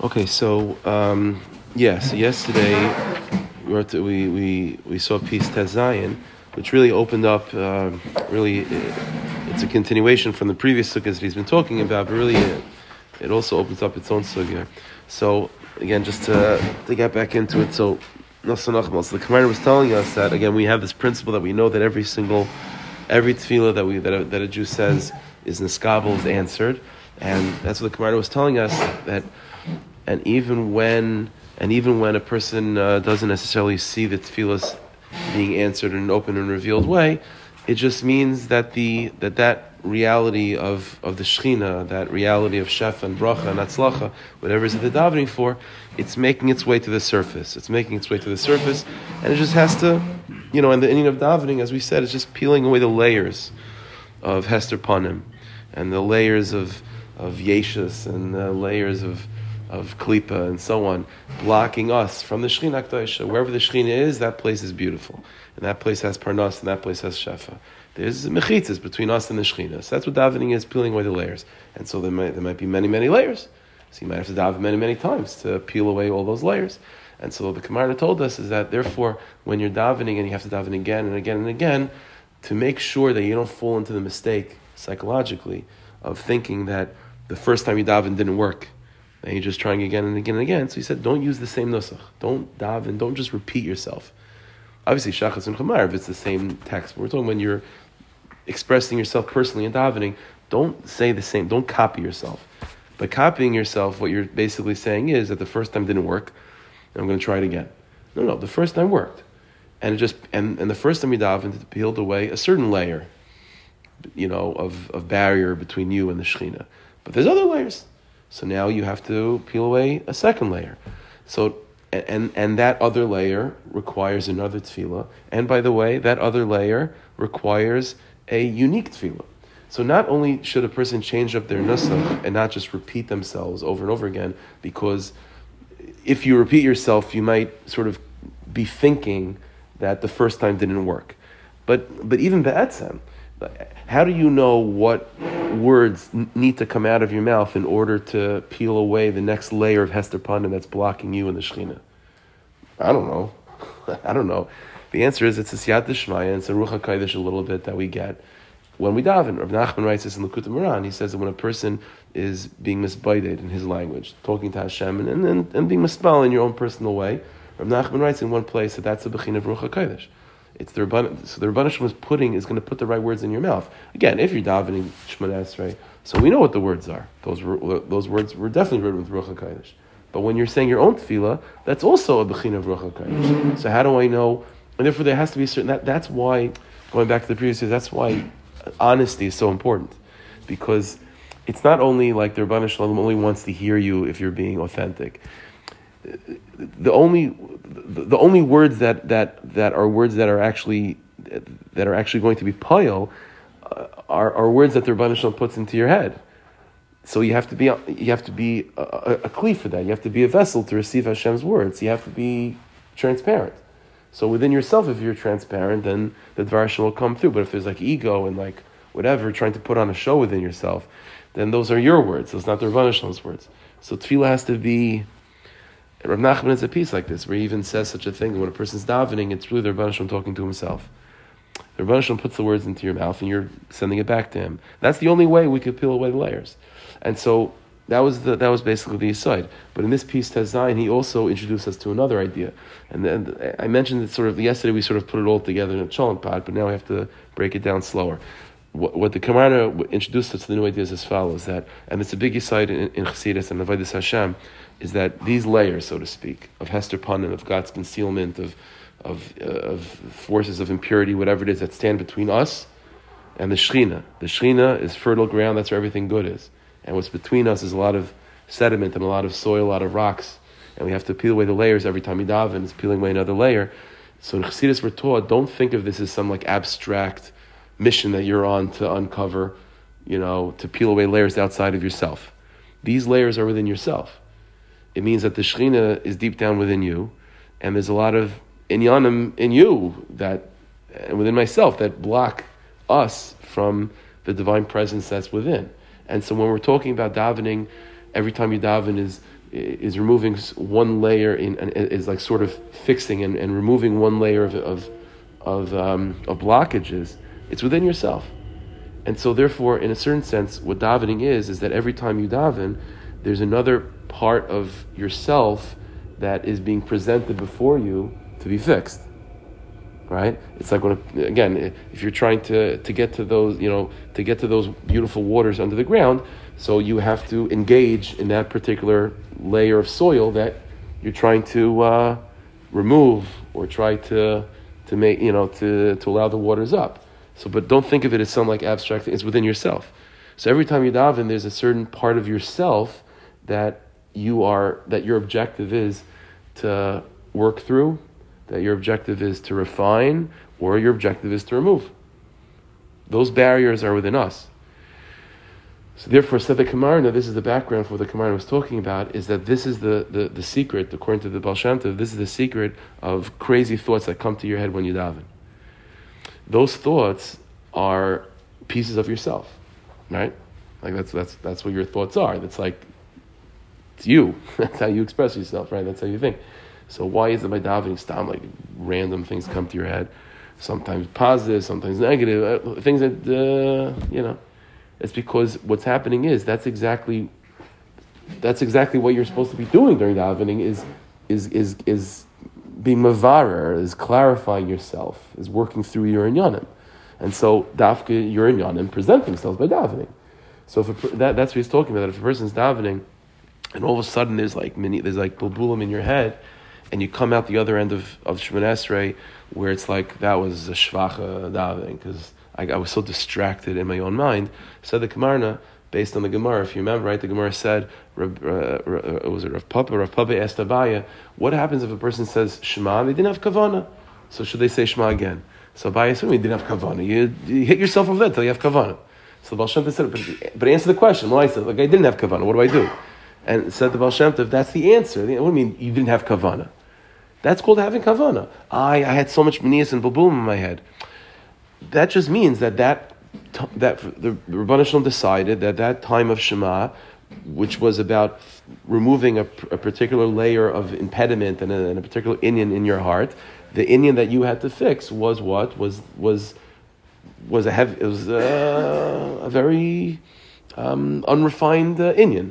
Okay, so um, yeah, so yesterday we, we, we, saw Peace Zion, which really opened up, uh, really, it, it's a continuation from the previous sugyas that he's been talking about, but really it, it also opens up its own sugya. So again, just to, to get back into it, so so the Kamarna was telling us that again we have this principle that we know that every single every tefillah that we that a, that a Jew says is niskabel is answered, and that's what the Kamarna was telling us that, and even when and even when a person uh, doesn't necessarily see the tefillahs being answered in an open and revealed way, it just means that the that that reality of, of the Shechina, that reality of Shefa and Bracha and Atzlacha, whatever is it they're davening for, it's making its way to the surface. It's making its way to the surface, and it just has to, you know, and the ending of davening, as we said, is just peeling away the layers of Hester Panim, and the layers of, of Yeshus, and the layers of, of Klipa, and so on, blocking us from the Shechina Akdaisha. Wherever the Shechina is, that place is beautiful. And that place has Parnas, and that place has Shefa. There's mechitzas between us and the Shechina. So that's what davening is, peeling away the layers. And so there might, there might be many, many layers. So you might have to daven many, many times to peel away all those layers. And so the Gemara told us is that therefore, when you're davening and you have to daven again and again and again, to make sure that you don't fall into the mistake psychologically of thinking that the first time you daven didn't work, and you're just trying again and again and again. So he said, don't use the same nusach. Don't daven. Don't just repeat yourself. Obviously, shachas and chamar, if it's the same text, but we're talking when you're expressing yourself personally in davening, don't say the same. Don't copy yourself. By copying yourself, what you're basically saying is that the first time didn't work, and I'm going to try it again. No, no, the first time worked, and it just and, and the first time you davened, it peeled away a certain layer, you know, of, of barrier between you and the Shechina. But there's other layers, so now you have to peel away a second layer. So and and that other layer requires another tefillah. And by the way, that other layer requires a unique tefillah. So not only should a person change up their nusach and not just repeat themselves over and over again, because if you repeat yourself, you might sort of be thinking that the first time didn't work. But but even be'etzem, how do you know what words need to come out of your mouth in order to peel away the next layer of Hester Panim that's blocking you in the Shechina? I don't know. I don't know. The answer is it's a siyat d'shmaya, and it's a ruach hakodesh a little bit that we get when we daven. Rav Nachman writes this in Likutei Moharan. He says that when a person is being misboded in his language, talking to Hashem, and, and, and being misspelled in your own personal way, Rav Nachman writes in one place that that's a bechin of ruach hakodesh. It's the Rabban, so the Rabban is putting is going to put the right words in your mouth. Again, if you're davening Shemona so we know what the words are. Those were, those words were definitely written with ruach hakodesh. But when you're saying your own tefillah, that's also a bechin of ruach hakodesh. So how do I know? And therefore, there has to be a certain. That, that's why, going back to the previous years, that's why honesty is so important, because it's not only like the Rabban Shalom only wants to hear you if you're being authentic. The only, the only words that, that, that are words that are actually that are actually going to be pile uh, are, are words that the Rabban Shalom puts into your head. So you have to be you have to be a, a, a kli for that. You have to be a vessel to receive Hashem's words. You have to be transparent. So within yourself, if you're transparent, then the Dvar will come through. But if there's like ego and like whatever, trying to put on a show within yourself, then those are your words. Those not the Rav words. So tefillah has to be. Rav Nachman is a piece like this, where he even says such a thing. When a person's davening, it's really the Rav talking to himself. The Rav puts the words into your mouth, and you're sending it back to him. That's the only way we could peel away the layers. And so that was the, that was basically the aside. But in this piece Tezayin, he also introduced us to another idea. And then I mentioned that sort of yesterday we sort of put it all together in a cholent pot, but now we have to break it down slower. What, what the Kamarna introduced us to the new idea is as follows: that, and it's a big aside in, in Chassidus and Avodas Hashem, is that these layers, so to speak, of Hester Panim, of God's concealment, of of, uh, of forces of impurity, whatever it is that stand between us and the Shechina. The Shechina is fertile ground. That's where everything good is. And what's between us is a lot of sediment and a lot of soil, a lot of rocks. And we have to peel away the layers every time we daven. It's peeling away another layer. So in Chassidus we're taught, don't think of this as some like abstract mission that you're on to uncover, you know, to peel away layers outside of yourself. These layers are within yourself. It means that the Shekhinah is deep down within you, and there's a lot of inyanim in you that, and within myself, that block us from the divine presence that's within. And so when we're talking about davening, every time you daven is is removing one layer in, is like sort of fixing and, and removing one layer of, of, of, um, of blockages, it's within yourself. And so, therefore, in a certain sense, what davening is, is that every time you daven, there's another part of yourself that is being presented before you to be fixed. Right? It's like when, again, if you're trying to, to get to those, you know, to get to those beautiful waters under the ground, so you have to engage in that particular layer of soil that you're trying to uh, remove or try to to make you know to, to allow the waters up. So, but don't think of it as some like abstract thing. It's within yourself. So every time you daven, there's a certain part of yourself that you are that your objective is to work through, that your objective is to refine, or your objective is to remove. Those barriers are within us. So therefore, said the Kamarna, this is the background for what the Kamarna was talking about, is that this is the, the, the secret, according to the Baal this is the secret of crazy thoughts that come to your head when you daven. Those thoughts are pieces of yourself, right? Like that's, that's, that's what your thoughts are. That's like, it's you. That's how you express yourself, right? That's how you think. So why is it by davening stam like random things come to your head? Sometimes positive, sometimes negative, uh, things that, uh, you know, it's because what's happening is that's exactly that's exactly what you're supposed to be doing during davening is is is is being mavarer, is clarifying yourself, is working through your inyanim. And so dafka your inyanim present themselves by davening. So if a, that, that's what he's talking about. If a person's davening, and all of a sudden there's like many, there's like bulbulim in your head, and you come out the other end of of Shemoneh Esrei, where it's like that was a shvacha davening because I, I, was so distracted in my own mind. Said the Kamarna, based on the Gemara, if you remember, right, the Gemara said, uh, uh, was it Rav Papa? Rav Papa asked Abaye, what happens if a person says Shema they didn't have Kavana? So should they say Shema again? So Abaye said, you didn't have Kavana. You, you hit yourself over there until you have Kavana. So the Baal Shem said, but, but answer the question. Well, I said, like, I didn't have Kavana. What do I do? And said the Baal Shem that's the answer. What do you mean you didn't have Kavana? That's called having Kavana. I, I had so much Manias and Babum in my head that just means that that that the Rabbanah Shalom decided that that time of Shema, which was about removing a, a particular layer of impediment and a, and a, particular inyan in your heart, the inyan that you had to fix was what was was was a heavy, it was a, a very um, unrefined uh, inyan,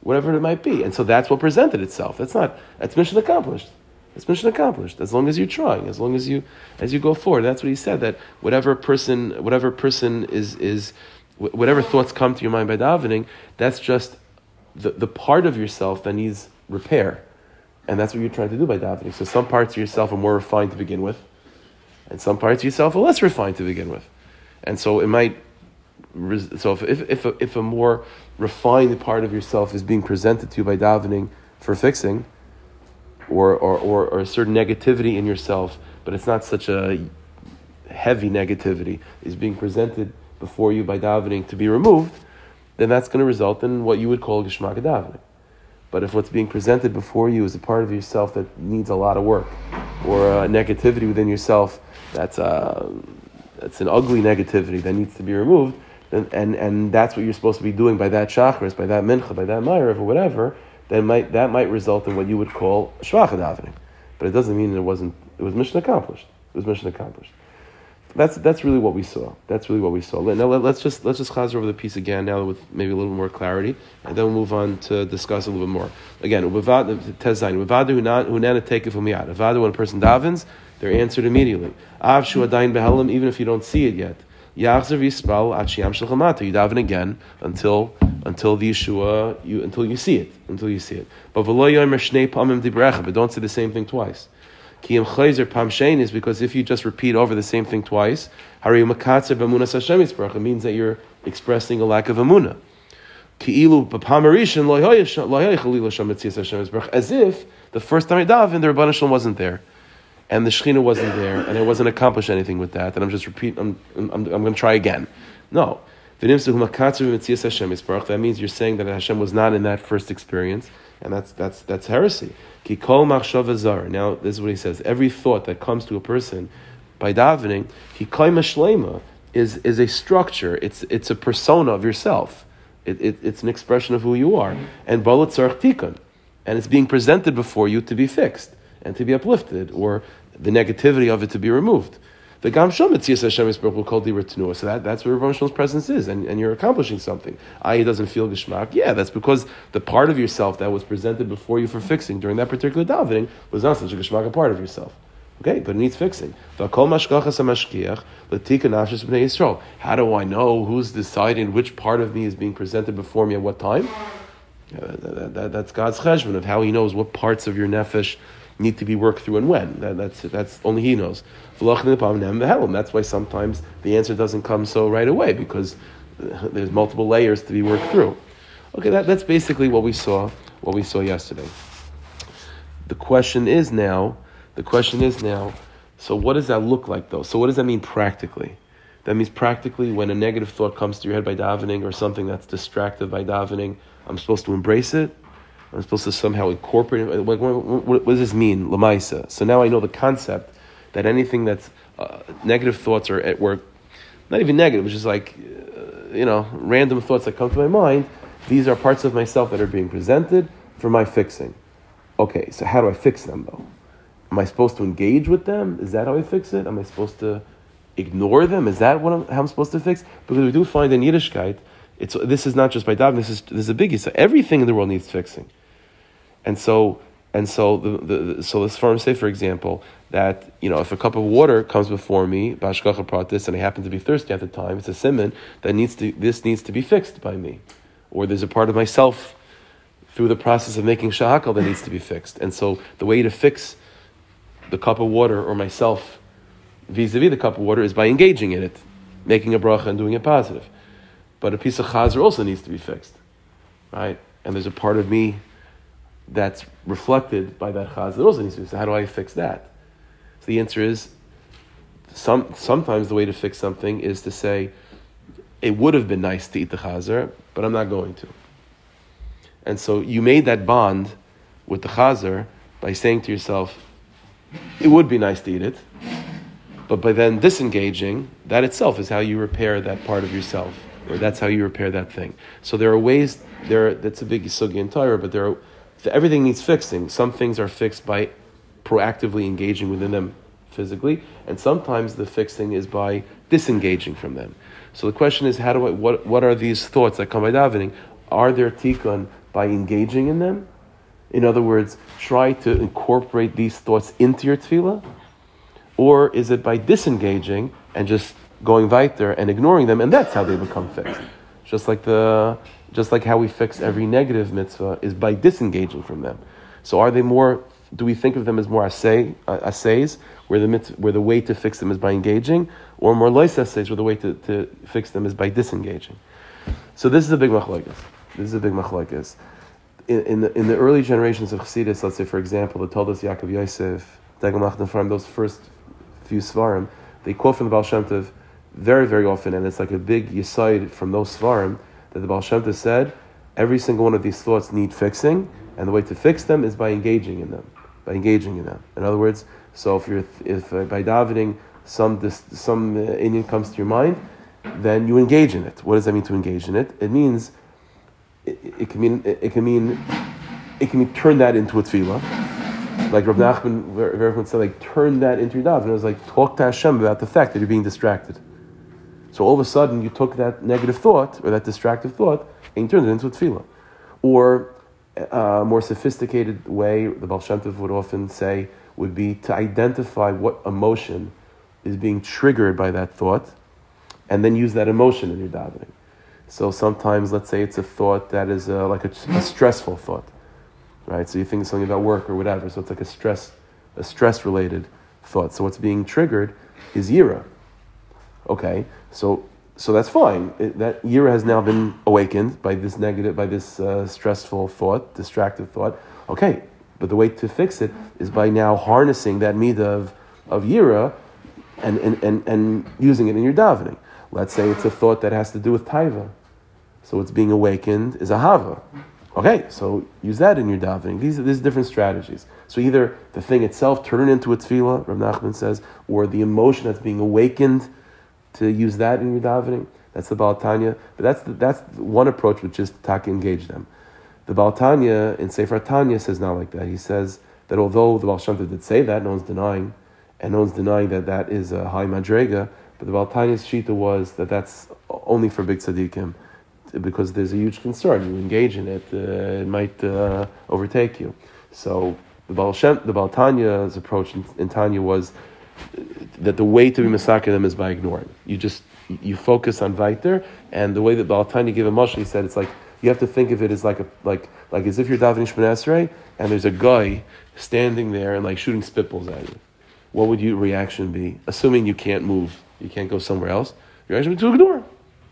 whatever it might be, and so that's what presented itself. That's not that's mission accomplished. It's mission accomplished as long as you're trying, as long as you as you go forward. That's what he said. That whatever person, whatever person is is, whatever thoughts come to your mind by davening, that's just the, the part of yourself that needs repair, and that's what you're trying to do by davening. So some parts of yourself are more refined to begin with, and some parts of yourself are less refined to begin with, and so it might. So if if if a, if a more refined part of yourself is being presented to you by davening for fixing or, or, or, or a certain negativity in yourself, but it's not such a heavy negativity, is being presented before you by davening to be removed, then that's going to result in what you would call Geshmak davening. But if what's being presented before you is a part of yourself that needs a lot of work, or a negativity within yourself that's, a, uh, that's an ugly negativity that needs to be removed, and, and that's what you're supposed to be doing by that Shacharis, by that mincha, by that Maariv, or whatever, then might that might result in what you would call shvacha davening, but it doesn't mean it wasn't. It was mission accomplished. It was mission accomplished. That's that's really what we saw. That's really what we saw. Now let, us just let's just chazer over the piece again now with maybe a little more clarity, and then we'll move on to discuss a little bit more. Again, tezayin uvadu hunana take it from yad. Uvadu when a person davens, they're answered immediately. Avshu adayin even if you don't see it yet. Yachzer yispal at shiyam shalchamata. You daven again until until the Yeshua, you, until you see it, until you see it. But but don't say the same thing twice. Kiyam chayzer pam is because if you just repeat over the same thing twice, hari makatzer b'amunas Hashem it means that you're expressing a lack of amuna. As if the first time I daven, the Shalom wasn't there, and the Shechina wasn't there, and I wasn't accomplished anything with that, and I'm just repeat. I'm, I'm, I'm going to try again. No, that means you're saying that Hashem was not in that first experience, and that's that's that's heresy. Now this is what he says: every thought that comes to a person by davening, is is a structure. It's it's a persona of yourself. It, it, it's an expression of who you are. And and it's being presented before you to be fixed and to be uplifted, or the negativity of it to be removed. The Gam Shom Mitzias Hashem is called the So that, that's where Rabban Shalom's presence is, and, and you're accomplishing something. I doesn't feel Geshmak. Yeah, that's because the part of yourself that was presented before you for fixing during that particular davening was not such a Geshmak part of yourself. Okay, but it needs fixing. How do I know who's deciding which part of me is being presented before me at what time? that, that, that's God's cheshbon of how He knows what parts of your nefesh need to be worked through and when. That, that's that's only He knows. That's why sometimes the answer doesn't come so right away because uh, there's multiple layers to be worked through. Okay, that, that's basically what we saw. What we saw yesterday. The question is now. The question is now. So what does that look like though? So what does that mean practically? That means practically when a negative thought comes to your head by davening or something that's distracted by davening, I'm supposed to embrace it. I'm supposed to somehow incorporate it. What, what, what does this mean, lamaisa? So now I know the concept that anything that's uh, negative thoughts are at work, not even negative, it's just like, uh, you know, random thoughts that come to my mind. These are parts of myself that are being presented for my fixing. Okay, so how do I fix them though? Am I supposed to engage with them? Is that how I fix it? Am I supposed to ignore them? Is that what I'm, how I'm supposed to fix? Because we do find in Yiddishkeit, it's, this is not just by davening. This is this is a biggie. So everything in the world needs fixing, and so and so the, the so this firm say, for example, that you know if a cup of water comes before me, bashkacha pratis, and I happen to be thirsty at the time, it's a simon that needs to this needs to be fixed by me, or there's a part of myself through the process of making shehakol that needs to be fixed, and so the way to fix the cup of water or myself vis-a-vis the cup of water is by engaging in it, making a bracha and doing it positive. But a piece of chazer also needs to be fixed, right? And there's a part of me that's reflected by that be fixed. How do I fix that? So the answer is, some, sometimes the way to fix something is to say, it would have been nice to eat the chazer, but I'm not going to. And so you made that bond with the chazer by saying to yourself, it would be nice to eat it, but by then disengaging, that itself is how you repair that part of yourself, or that's how you repair that thing. So there are ways. There, that's a big sugi in Torah, but there are everything needs fixing. Some things are fixed by proactively engaging within them physically, and sometimes the fixing is by disengaging from them. So the question is, how do I? What what are these thoughts that come by davening? Are there tikkun by engaging in them? In other words, try to incorporate these thoughts into your tefillah or is it by disengaging and just going weiter and ignoring them, and that's how they become fixed? Just like the, just like how we fix every negative mitzvah is by disengaging from them. So are they more? Do we think of them as more assay, uh, assays, where the mitzvah, where the way to fix them is by engaging, or more lois assays, where the way to, to fix them is by disengaging? So this is a big machlokes. This is a big machlokes. In, in, the, in the early generations of Chassidus, let's say for example, the Toldos Yaakov Yosef, Degel from those first few svarim, they quote from the Baal Shem Tov very, very often, and it's like a big yisaid from those svarim that the Baal Shem Tov said, every single one of these thoughts need fixing, and the way to fix them is by engaging in them, by engaging in them. In other words, so if you're if uh, by davening some this, some uh, inyan comes to your mind, then you engage in it. What does that mean to engage in it? It means it, it can mean it, it, can mean it can mean turn that into a tefillah like Rav Nachman very often said, like turn that into your daven. And it was like talk to Hashem about the fact that you're being distracted. So all of a sudden you took that negative thought or that distractive thought and you turned it into a tefillah. Or a more sophisticated way, the Baal Shem Tov would often say, would be to identify what emotion is being triggered by that thought, and then use that emotion in your davening. So sometimes, let's say it's a thought that is uh, like a, a stressful thought right? So you think something about work or whatever. So it's like a stress, a stress related thought. So what's being triggered is yira. Okay, so so that's fine. It, that yira has now been awakened by this negative, by this uh, stressful thought, distractive thought. Okay, but the way to fix it is by now harnessing that midah of, of yira and, and, and, and using it in your davening. Let's say it's a thought that has to do with taiva. So what's being awakened is a hava. Okay, so use that in your davening. These, these are different strategies. So either the thing itself, turn into a tefillah, Rav Nachman says, or the emotion that's being awakened to use that in your davening. That's the Baal But that's, the, that's one approach, which is to engage them. The Baal in Sefer Tanya says not like that. He says that although the Baal did say that, no one's denying, and no one's denying that that is a high madrega, but the Baal Tanya's shita was that that's only for big tzaddikim, because there's a huge concern. You engage in it, uh, it might uh, overtake you. So the Baal, Shem, the Baal Tanya's approach in, in Tanya was that the way to be masakin them is by ignoring. You just you focus on weiter, and the way that Baal Tanya gave a mush, he said it's like you have to think of it as like a like like as if you're davening Shemoneh Esrei, and there's a guy standing there and like shooting spitballs at you. What would your reaction be? Assuming you can't move, you can't go somewhere else. Your reaction would be to ignore.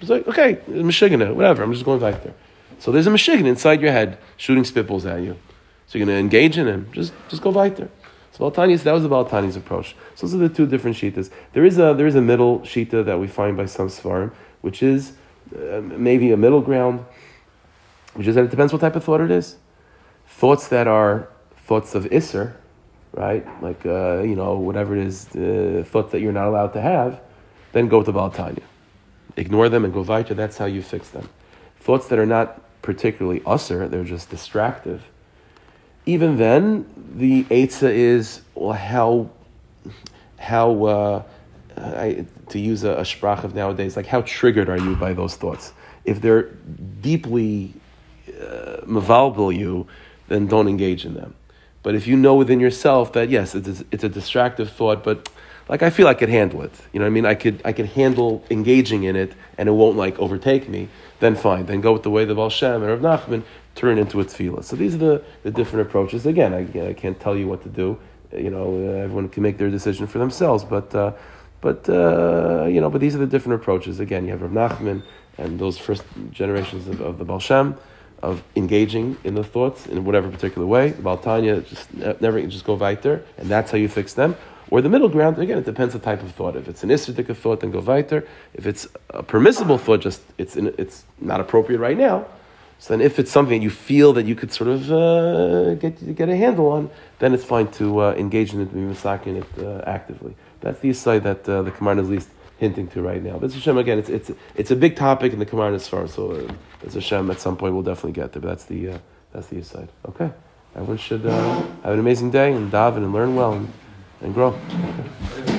It's like okay, meshugener, whatever. I'm just going weiter. So there's a meshugener inside your head shooting spitballs at you. So you're to engage in him. Just just go weiter. So Baltani's, that was the Baltani's approach. So those are the two different shitas. There is a there is a middle shita that we find by some svarim, which is uh, maybe a middle ground, which is that it depends what type of thought it is. Thoughts that are thoughts of isser, right? Like uh, you know whatever it is, uh, thoughts that you're not allowed to have, then go to Baltanya. Ignore them and go weiter. That's how you fix them. Thoughts that are not particularly usser, they're just distractive even then, the Eitzah is well, how, how uh, I, to use a, a sprach of nowadays, like how triggered are you by those thoughts? If they're deeply uh, you, then don't engage in them. But if you know within yourself that yes, it's it's a distractive thought, but like I feel I could handle it. You know what I mean? I could I could handle engaging in it, and it won't like overtake me. Then fine. Then go with the way the Baal and Rav Nachman turn into a tefillah. So these are the, the different approaches. Again, I, I can't tell you what to do. You know, everyone can make their decision for themselves, but uh, but uh, you know, but these are the different approaches. Again, you have Rav Nachman and those first generations of, of the Baal Shem of engaging in the thoughts in whatever particular way. The Baal Tanya just never just go weiter, and that's how you fix them. Or the middle ground, again, it depends the type of thought. If it's an isritic thought, then go weiter. If it's a permissible thought, just it's in, it's not appropriate right now so then, if it's something you feel that you could sort of uh, get get a handle on, then it's fine to uh, engage in it, be masakin it uh, actively. That's the side that uh, the Kamar is least hinting to right now. But Hashem again, it's it's it's a big topic in the Kamar as far. So uh, as Hashem, at some point we'll definitely get there. But that's the uh, that's the side. Okay, everyone should uh, have an amazing day and daven and learn well and, and grow.